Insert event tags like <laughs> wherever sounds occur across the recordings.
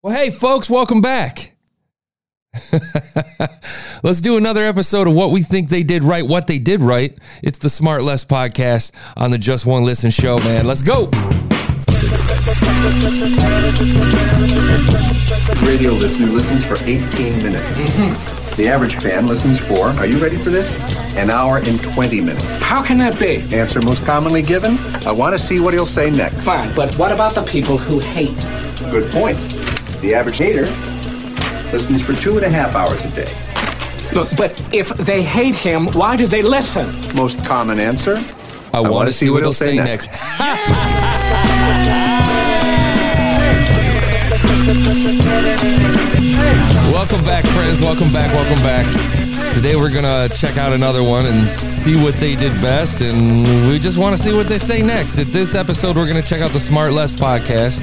Well, hey, folks, welcome back. <laughs> Let's do another episode of what we think they did right, what they did right. It's the Smartless podcast on the Just One Listen show, man. Let's go. Radio listener listens for 18 minutes. Mm-hmm. The average fan listens for, are you ready for this? An hour and 20 minutes. How can that be? Answer most commonly given, I want to see what he'll say next. Fine, but what about the people who hate? Good point. The average hater listens for two and a half hours a day. Look, but if they hate him, why do they listen? Most common answer, I, want to see what he'll say next. <laughs> welcome back, friends. Welcome back. Welcome back. Today we're gonna check out another one and see what they did best, and we just want to see what they say next. At this episode, we're gonna check out the Smartless podcast,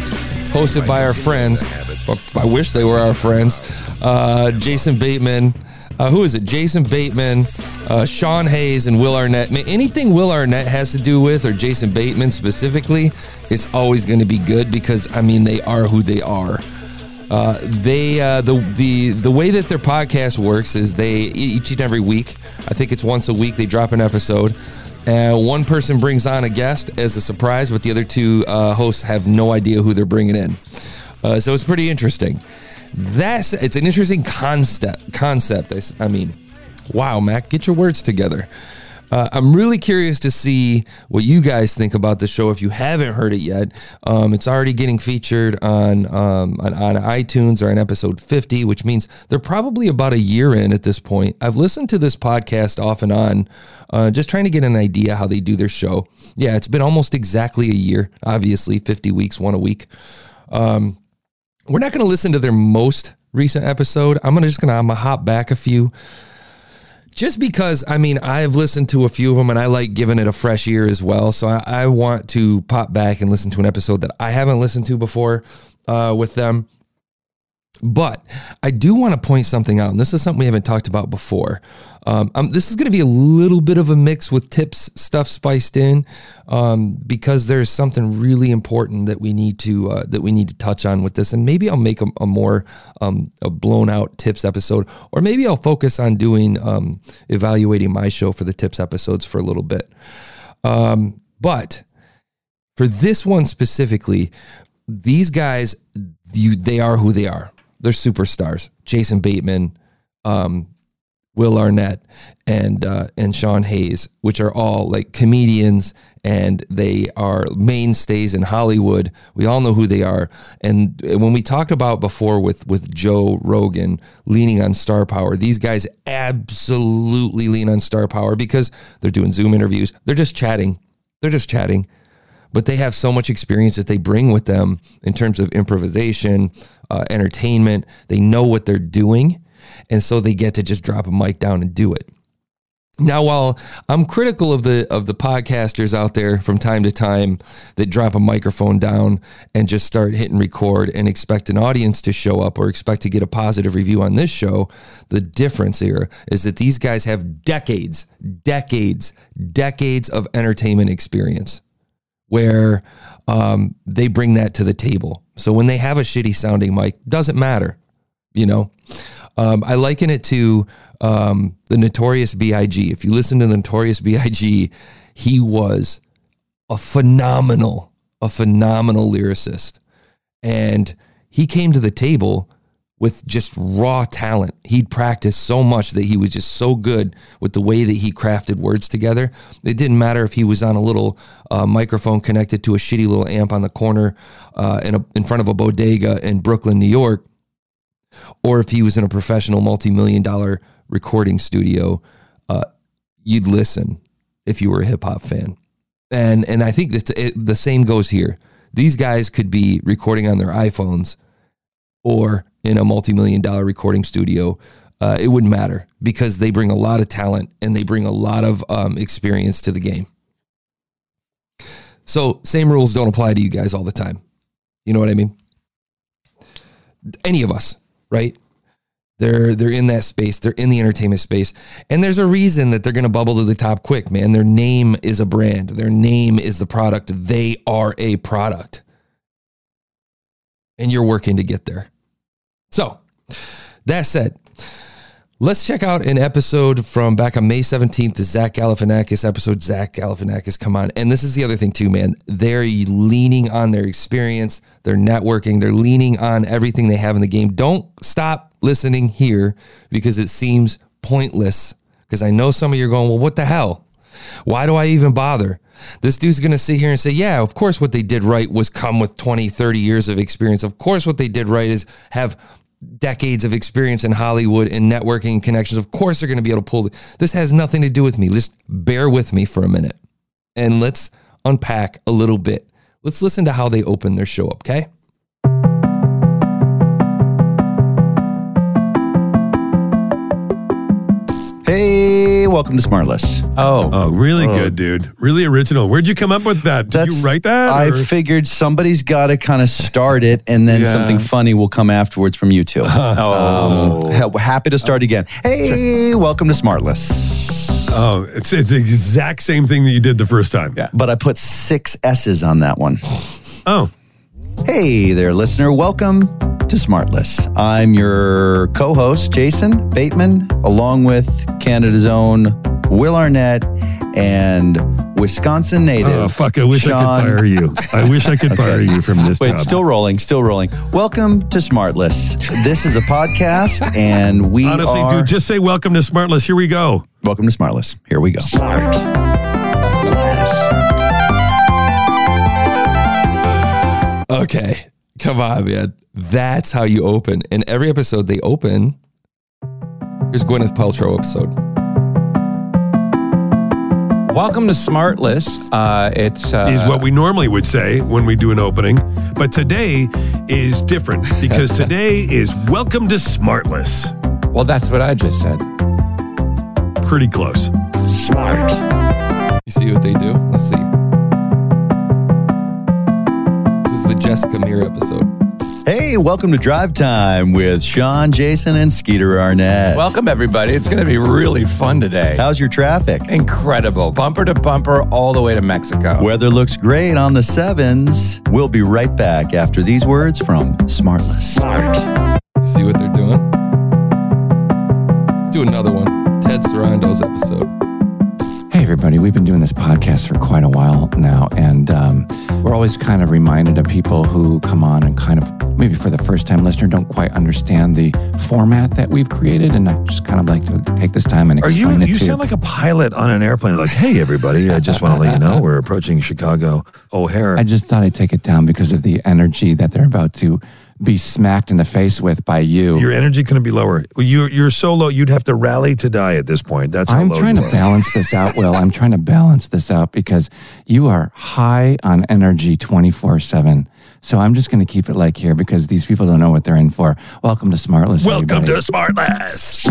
hosted by our friends. I wish they were our friends. Uh, Jason Bateman. Uh, who is it? Jason Bateman, uh, Sean Hayes, and Will Arnett. Anything Will Arnett has to do with, or Jason Bateman specifically, is always going to be good because I mean they are who they are. Uh, they uh, the the the way that their podcast works is they each and every week. I think it's once a week they drop an episode. One person brings on a guest as a surprise, but the other two uh, hosts have no idea who they're bringing in. Uh, so it's pretty interesting. That's it's an interesting concept. Concept. I, I mean, wow, Mac, get your words together. Uh, I'm really curious to see what you guys think about the show. If you haven't heard it yet, um, it's already getting featured on, um, on on iTunes or on episode 50, which means they're probably about a year in at this point. I've listened to this podcast off and on, uh, just trying to get an idea how they do their show. Yeah, it's been almost exactly a year. Obviously, 50 weeks, one a week. Um, we're not going to listen to their most recent episode. I'm gonna just gonna I'm gonna hop back a few just because I mean I've listened to a few of them and I like giving it a fresh ear as well. So I, I want to pop back and listen to an episode that I haven't listened to before uh, with them. But I do want to point something out, and this is something we haven't talked about before. Um, um, this is going to be a little bit of a mix with tips stuff spiced in, um, because there's something really important that we need to uh, that we need to touch on with this, and maybe I'll make a, a more um, a blown out tips episode, or maybe I'll focus on doing um, evaluating my show for the tips episodes for a little bit. But for this one specifically, these guys, you, they are who they are. They're superstars. Jason Bateman, um, Will Arnett, and uh, and Sean Hayes, which are all like comedians, and they are mainstays in Hollywood. We all know who they are. And when we talked about before with with Joe Rogan leaning on star power, these guys absolutely lean on star power because they're doing Zoom interviews. They're just chatting. They're just chatting but they have so much experience that they bring with them in terms of improvisation, uh, entertainment. They know what they're doing. And so they get to just drop a mic down and do it. Now, while I'm critical of the of the podcasters out there from time to time that drop a microphone down and just start hitting record and expect an audience to show up or expect to get a positive review on this show, the difference here is that these guys have decades, decades, decades of entertainment experience where um, they bring that to the table. So when they have a shitty sounding mic, doesn't matter, you know. Um, I liken it to um, the Notorious B.I.G. If you listen to the Notorious B.I.G., he was a phenomenal, a phenomenal lyricist, and he came to the table with just raw talent. He'd practiced so much that he was just so good with the way that he crafted words together. It didn't matter if he was on a little uh, microphone connected to a shitty little amp on the corner uh, in, a, in front of a bodega in Brooklyn, New York, or if he was in a professional multi million dollar recording studio. Uh, you'd listen if you were a hip hop fan. And, and I think that it, the same goes here. These guys could be recording on their iPhones or in a multi-million dollar recording studio, uh, it wouldn't matter because they bring a lot of talent and they bring a lot of um, experience to the game. So same rules don't apply to you guys all the time. You know what I mean? Any of us, right? They're they're in that space. They're in the entertainment space, and there's a reason that they're going to bubble to the top quick, man. Their name is a brand. Their name is the product. They are a product, and you're working to get there So, that said, let's check out an episode from back on May 17th, the Zach Galifianakis episode. Zach Galifianakis, come on. And this is the other thing, too, man. They're leaning on their experience, their networking, they're leaning on everything they have in the game. Don't stop listening here because it seems pointless. Because I know some of you are going, well, what the hell? Why do I even bother? This dude's going to sit here and say, yeah, of course, what they did right was come with 20, 30 years of experience. Of course, what they did right is have decades of experience in Hollywood and networking and connections. Of course, they're going to be able to pull. This has nothing to do with me. Just bear with me for a minute and let's unpack a little bit. Let's listen to how they open their show up, okay? Welcome to Smartless. Oh, Oh, really good, dude. Really original. Where'd you come up with that? Did you write that? I or- figured somebody's got to kind of start it, and then Yeah. something funny will come afterwards from you two. <laughs> oh. Um, happy to start again. Hey, welcome to Smartless. oh, it's it's the exact same thing that you did the first time. Yeah. But I put six S's on that one. Oh, Hey there, listener. Welcome to Smartless. I'm your co host, Jason Bateman, along with Canada's own Will Arnett and Wisconsin native. oh, fuck! I wish I could fire you. I wish I could <laughs> fire you from this. Wait, job. still rolling, still rolling. Welcome to Smartless. This is a podcast, and we Honestly, are. dude, just say welcome to Smartless. Here we go. welcome to Smartless. Here we go. Okay. Come on, man. That's how you open. In every episode they open, here's Gwyneth Paltrow episode. welcome to Smartless. Uh, it's uh, Is what we normally would say when we do an opening, but today is different because <laughs> today is welcome to Smartless. well, that's what I just said. Pretty close. Smart. You see what they do? Let's see. Jessica Meir episode. Hey, welcome to Drive Time with Sean, Jason, and Skeeter Arnett. Welcome, everybody. It's going to be really fun today. How's your traffic? Incredible, bumper to bumper, all the way to Mexico. Weather looks great on the sevens. We'll be right back after these words from Smartless. Smart. see what they're doing? Let's do another one. Ted Sarandos episode. Hey, everybody. We've been doing this podcast for quite a while now, and um, we're always kind of reminded of people who come on and kind of, maybe for the first time listener, don't quite understand the format that we've created. And I just kind of like to take this time and Are you? explain it You to sound like a pilot on an airplane. Like, hey, everybody! I just want to let you know we're approaching Chicago O'Hare. I just thought I'd take it down because of the energy that they're about to be smacked in the face with by you. Your energy couldn't be lower. You're you're so low. You'd have to rally to die at this point. That's how I'm low trying you to are. balance this out, Will. I'm trying to balance this out because you are high on energy 24 7. So I'm just going to keep it like here because these people don't know what they're in for. Welcome to Smartless. Welcome everybody. to Smartless.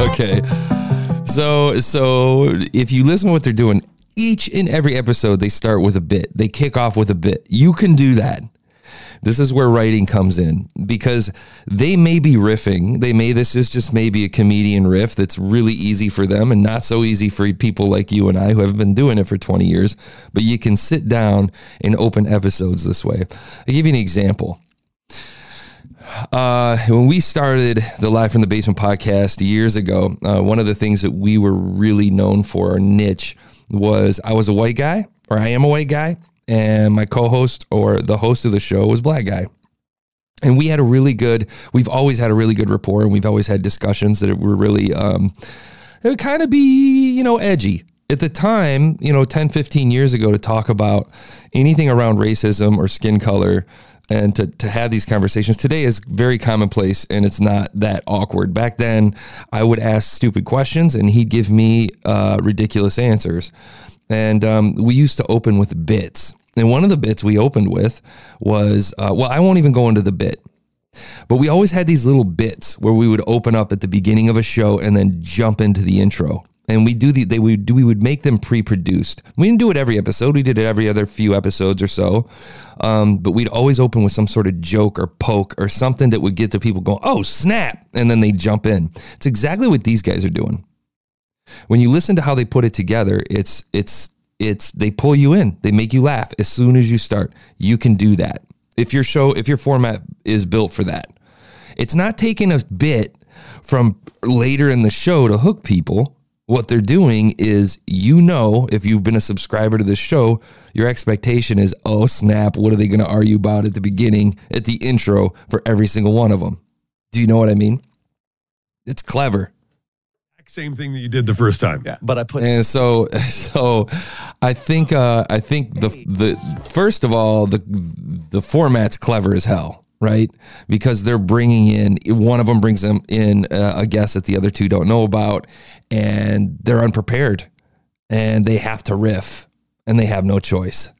<laughs> okay. So so if you listen to what they're doing, each and every episode they start with a bit. They kick off with a bit. You can do that. This is where writing comes in because they may be riffing. They may this is just maybe a comedian riff that's really easy for them and not so easy for people like you and I who have been doing it for 20 years. But you can sit down and open episodes this way. I'll give you an example. Uh, when we started the Live from the Basement podcast years ago, uh, one of the things that we were really known for, our niche, was I was a white guy, or I am a white guy, and my co host or the host of the show was black guy. And we had a really good, we've always had a really good rapport, and we've always had discussions that were really, um, it would kind of be, you know, edgy. At the time, you know, 10, 15 years ago, to talk about anything around racism or skin color and to, to have these conversations today is very commonplace and it's not that awkward. Back then, I would ask stupid questions and he'd give me uh, ridiculous answers. And um, we used to open with bits. And one of the bits we opened with was, uh, well, I won't even go into the bit. But we always had these little bits where we would open up at the beginning of a show and then jump into the intro. And we do the they we do we would make them pre-produced. We didn't do it every episode. We did it every other few episodes or so. Um, but we'd always open with some sort of joke or poke or something that would get the people going, "Oh snap!" and then they jump in. It's exactly what these guys are doing. When you listen to how they put it together, it's it's it's they pull you in. They make you laugh as soon as you start. You can do that if your show if your format is built for that. It's not taking a bit from later in the show to hook people. What they're doing is, you know, if you've been a subscriber to this show, your expectation is, oh snap, what are they going to argue about at the beginning, at the intro for every single one of them? Do you know what I mean? It's clever. Same thing that you did the first time. Yeah. But I put And so, <laughs> so I think, uh, I think the the first of all, the the format's clever as hell, right? Because they're bringing in one of them brings them in uh, a guest that the other two don't know about, and they're unprepared, and they have to riff, and they have no choice.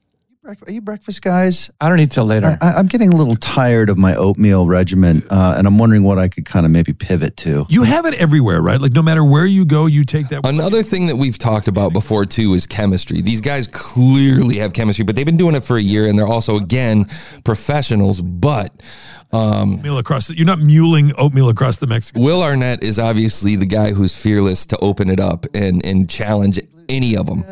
Are you breakfast guys? I don't eat till later. I, I'm getting a little tired of my oatmeal regimen, uh, and I'm wondering what I could kind of maybe pivot to. You have it everywhere, right? Like no matter where you go, you take that. Another thing that we've talked about before too is chemistry. These guys clearly have chemistry, but they've been doing it for a year, and they're also again professionals. But oatmeal across. The, you're not muling oatmeal across the Mexican. Will Arnett is obviously the guy who's fearless to open it up and and challenge any of them.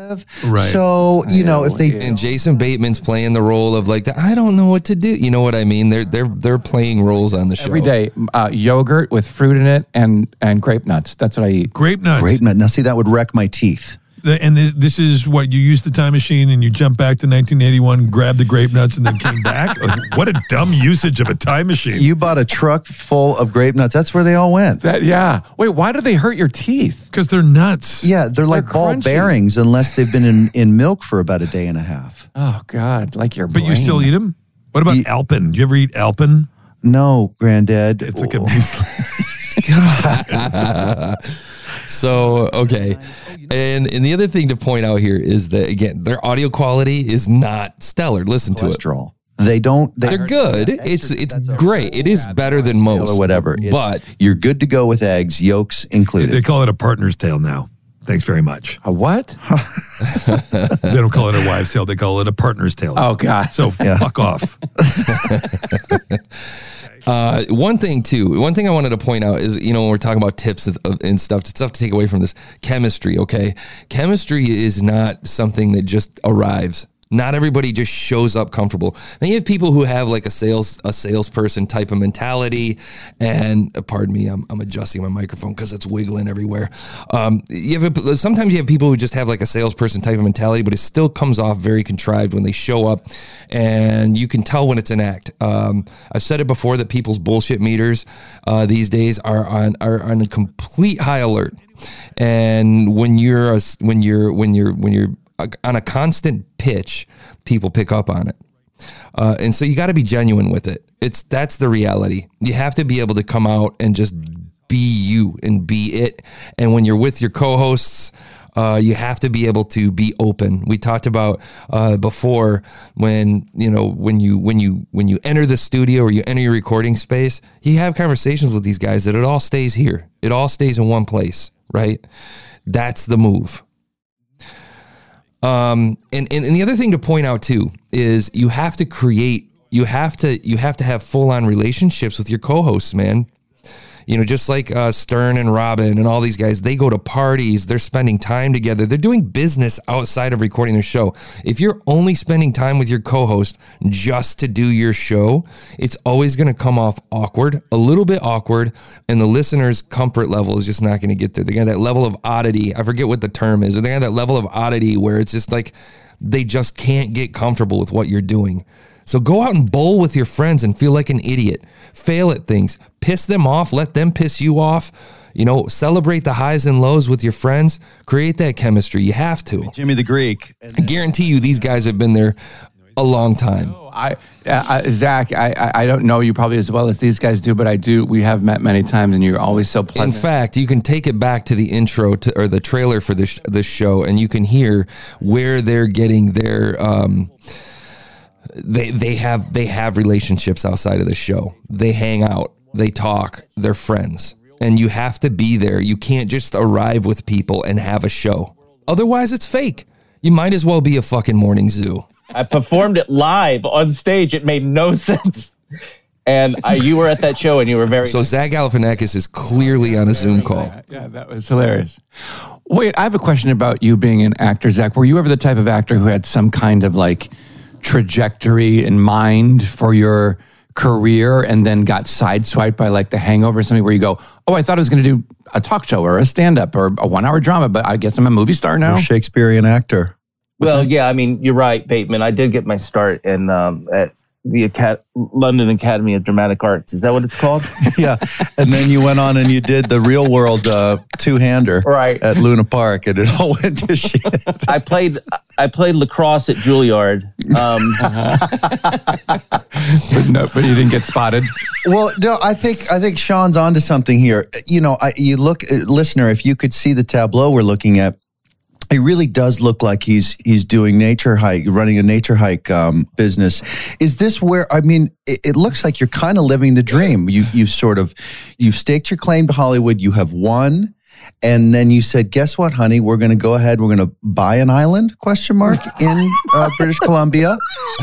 Right. So you know, if they And Jason Bateman's playing the role of like the, I don't know what to do. You know what I mean? They're they're they're playing roles on the show Every day, uh, yogurt with fruit in it and and grape nuts. That's what I eat. Grape nuts. grape nut. Now, see, that would wreck my teeth. The- And this, this is what you use the time machine and you jump back to 1981, grab the grape nuts, and then came back. Like, <laughs> what a dumb usage of a time machine. You bought a truck full of grape nuts. That's where they all went. That yeah. Wait, why do they hurt your teeth? Because they're nuts. Yeah, they're like ball crunchy. bearings unless they've been in, in milk for about a day and a half. Oh God, like your. But you still eat them? What about Ye- Alpen? Do you ever eat Alpen? No, granddad. It's like a <laughs> <laughs> So okay, and and the other thing to point out here is that again, their audio quality is not stellar. Listen to it. cholesterol. They don't. They, They're good. It's it's great. It is better than most or whatever. It's- But you're good to go with eggs, yolks included. They included. call it a partner's tale now. Thanks very much. a what? <laughs> They don't call it a wives' tale. They call it a partner's tale. Oh God. So fuck off. <laughs> Uh, one thing too, one thing I wanted to point out is, you know, when we're talking about tips and, stuff, it's stuff to take away from this chemistry. Okay, chemistry is not something that just arrives. Not everybody just shows up comfortable. Now you have people who have like a sales a salesperson type of mentality, and uh, pardon me, I'm, I'm adjusting my microphone because it's wiggling everywhere. Um, you have a, sometimes you have people who just have like a salesperson type of mentality, but it still comes off very contrived when they show up, and you can tell when it's an act. Um, I've said it before that people's bullshit meters uh, these days are on are on a complete high alert, and when you're a, when you're when you're when you're on a constant pitch, people pick up on it. Uh, and so you got to be genuine with it. It's that's the reality. You have to be able to come out and just be you and be it. And when you're with your co-hosts, uh, you have to be able to be open. We talked about uh, before when you know when you when you when you enter the studio or you enter your recording space, you have conversations with these guys that it all stays here. It all stays in one place, right? That's the move. Um, and, and, and the other thing to point out too is you have to create, you have to, you have to have full on relationships with your co-hosts, man. You know, just like uh, Stern and Robin and all these guys, they go to parties, they're spending time together, they're doing business outside of recording their show. If you're only spending time with your co host just to do your show, it's always going to come off awkward, a little bit awkward, and the listener's comfort level is just not going to get there. They got that level of oddity. I forget what the term is, or they got that level of oddity where it's just like they just can't get comfortable with what you're doing. So go out and bowl with your friends and feel like an idiot. Fail at things. Piss them off. Let them piss you off. You know, celebrate the highs and lows with your friends. Create that chemistry. You have to. Jimmy the Greek. I guarantee you, these guys have been there a long time. I, uh, I Zach, I, I I don't know you probably as well as these guys do, but I do. We have met many times, and you're always so pleasant. In fact, you can take it back to the intro to, or the trailer for this this show, and you can hear where they're getting their. Um, they they have they have relationships outside of the show. They hang out, they talk, they're friends, and you have to be there. You can't just arrive with people and have a show. Otherwise, it's fake. You might as well be a fucking morning zoo. I performed it live on stage. It made no <laughs> sense. And I, you were at that show, and you were very. So Zach Galifianakis is clearly on a Zoom call. yeah, that was hilarious. Wait, I have a question about you being an actor, Zach. Were you ever the type of actor who had some kind of like trajectory in mind for your career and then got sideswiped by like The Hangover or something where you go, oh, I thought I was going to do a talk show or a stand up or a one hour drama, but I guess I'm a movie star now? You're a Shakespearean actor. Well, yeah, I mean, you're right, Bateman. I did get my start in um, at the Acad- London Academy of Dramatic Arts. Is that what it's called? <laughs> yeah. And then you went on and you did the real world uh, two hander Right. at Luna Park and it all <laughs> went to shit. I played I played lacrosse at Juilliard. Um, <laughs> but, no, but you didn't get spotted. Well, no, I think I think Sean's onto something here. You know, I, you look, uh, listener, if you could see the tableau we're looking at, it really does look like he's he's doing nature hike, running a nature hike um, business. Is this where I mean? It, it looks like you're kind of living the dream. You you've sort of you've staked your claim to Hollywood. You have won. And then you said, "Guess what, honey? We're going to go ahead. We're going to buy an island? Question mark in uh, British Columbia,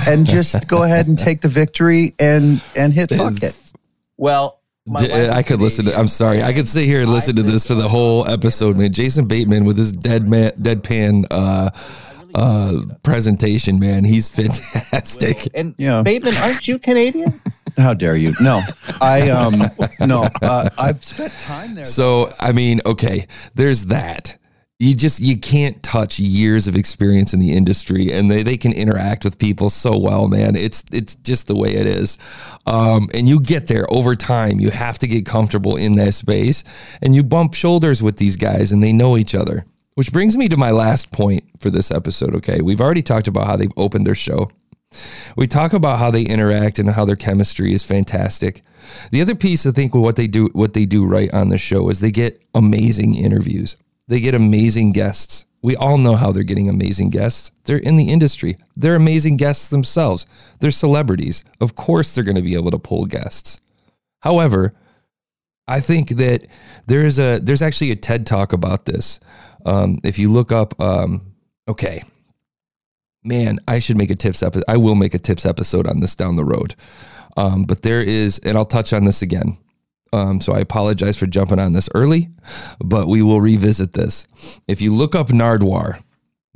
and just go ahead and take the victory and and hit fuck it." well, D- wife I could listen to. I'm sorry. I could sit here and listen to this for the whole episode, man. Jason Bateman with his dead man, deadpan uh, uh, presentation, man. He's fantastic. <laughs> And Yeah. Bateman, aren't you Canadian? How dare you? No, I um <laughs> no. Uh, I've spent time there. So I mean, okay, there's that. You just you can't touch years of experience in the industry, and they, they can interact with people so well, man. It's it's just the way it is, um, and you get there over time. You have to get comfortable in that space, and you bump shoulders with these guys, and they know each other. Which brings me to my last point for this episode. Okay, we've already talked about how they've opened their show. We talk about how they interact and how their chemistry is fantastic. The other piece, I think, what they do, what they do right on the show is they get amazing interviews. They get amazing guests. We all know how they're getting amazing guests. They're in the industry. They're amazing guests themselves. They're celebrities. Of course, they're going to be able to pull guests. However, I think that there is a there's actually a TED talk about this. Um, if you look up, um, okay, man, I should make a tips episode. I will make a tips episode on this down the road. Um, but there is, and I'll touch on this again. Um, so I apologize for jumping on this early, but we will revisit this. If you look up Nardwuar,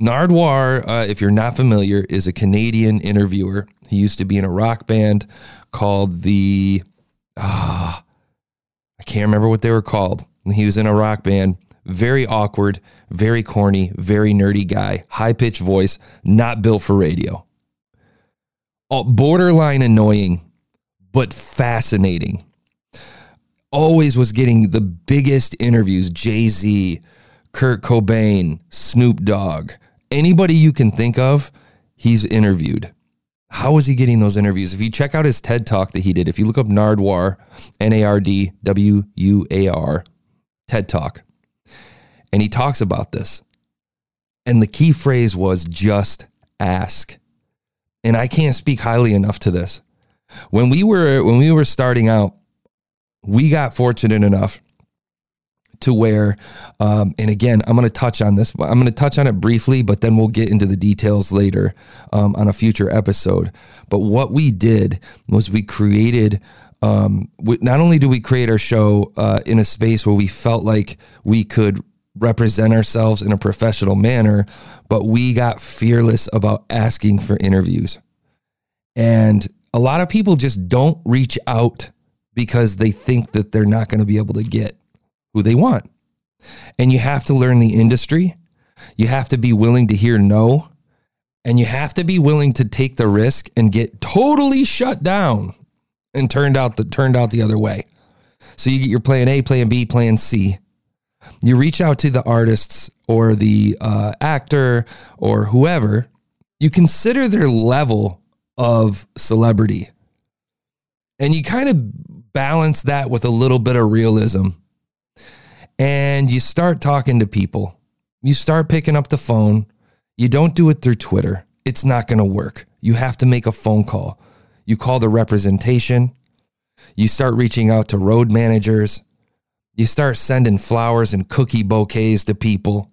Nardwuar, uh, if you're not familiar, is a Canadian interviewer. He used to be in a rock band called the, ah, I can't remember what they were called. He was in a rock band, very awkward, very corny, very nerdy guy, high pitched voice, not built for radio. Oh, borderline annoying, but fascinating. Always was getting the biggest interviews Jay Z, Kurt Cobain, Snoop Dogg, anybody you can think of, he's interviewed. How was he getting those interviews? If you check out his TED talk that he did, if you look up Nardwuar, N A R D W U A R, TED talk, and he talks about this. And the key phrase was just ask. And I can't speak highly enough to this. When we were when we were starting out, we got fortunate enough to where um, and again i'm going to touch on this i'm going to touch on it briefly but then we'll get into the details later um, on a future episode. But what we did was we created um, we, not only do we create our show uh, in a space where we felt like we could represent ourselves in a professional manner but we got fearless about asking for interviews. And a lot of people just don't reach out because they think that they're not going to be able to get who they want. And you have to learn the industry. You have to be willing to hear no. And you have to be willing to take the risk and get totally shut down and turned out the turned out the other way. So you get your plan A, plan B, plan C. You reach out to the artists or the uh, actor or whoever. You consider their level of celebrity. And you kind of balance that with a little bit of realism. And you start talking to people. You start picking up the phone. You don't do it through Twitter. It's not going to work. You have to make a phone call. You call the representation. You start reaching out to road managers. You start sending flowers and cookie bouquets to people.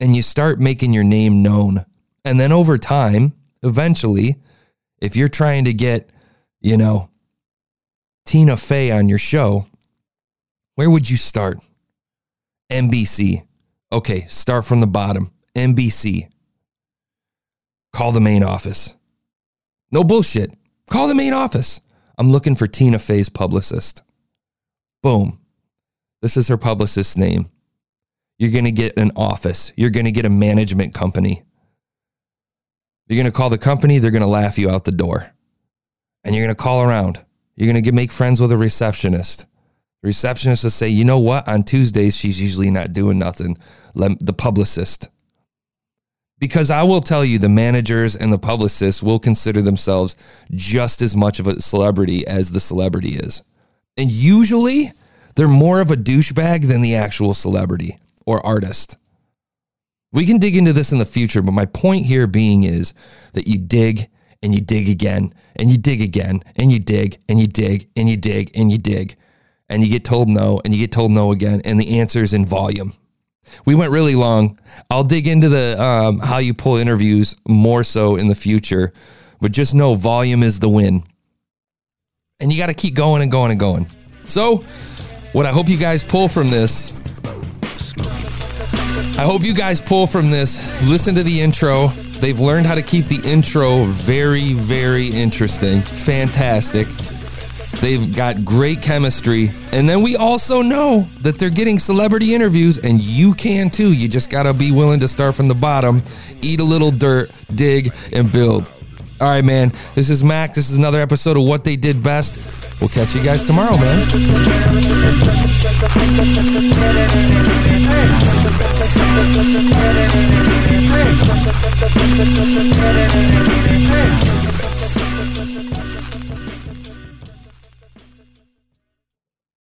And you start making your name known. And then over time, eventually, if you're trying to get, you know, Tina Fey on your show, where would you start? NBC. Okay, start from the bottom. NBC. Call the main office. No bullshit. Call the main office. I'm looking for Tina Fey's publicist. Boom. This is her publicist's name. You're going to get an office. You're going to get a management company. You're going to call the company, they're going to laugh you out the door. And you're going to call around. You're going to make friends with a receptionist. The receptionist will say, you know what? On Tuesdays, she's usually not doing nothing. The publicist. Because I will tell you, the managers and the publicists will consider themselves just as much of a celebrity as the celebrity is. And usually, they're more of a douchebag than the actual celebrity or artist. We can dig into this in the future, but my point here being is that you dig and you dig again and you dig again and you dig and you dig and you dig and you dig and you get told no and you get told no again and the answer is in volume. We went really long. I'll dig into the um, how you pull interviews more so in the future, but just know volume is the win. And you got to keep going and going and going. So, what I hope you guys pull from this I hope you guys pull from this. Listen to the intro. They've learned how to keep the intro very, very interesting. Fantastic. They've got great chemistry. And then we also know that they're getting celebrity interviews, and you can too. You just got to be willing to start from the bottom, eat a little dirt, dig, and build. All right, man. This is Mac. This is another episode of What They Did Best. We'll catch you guys tomorrow, man.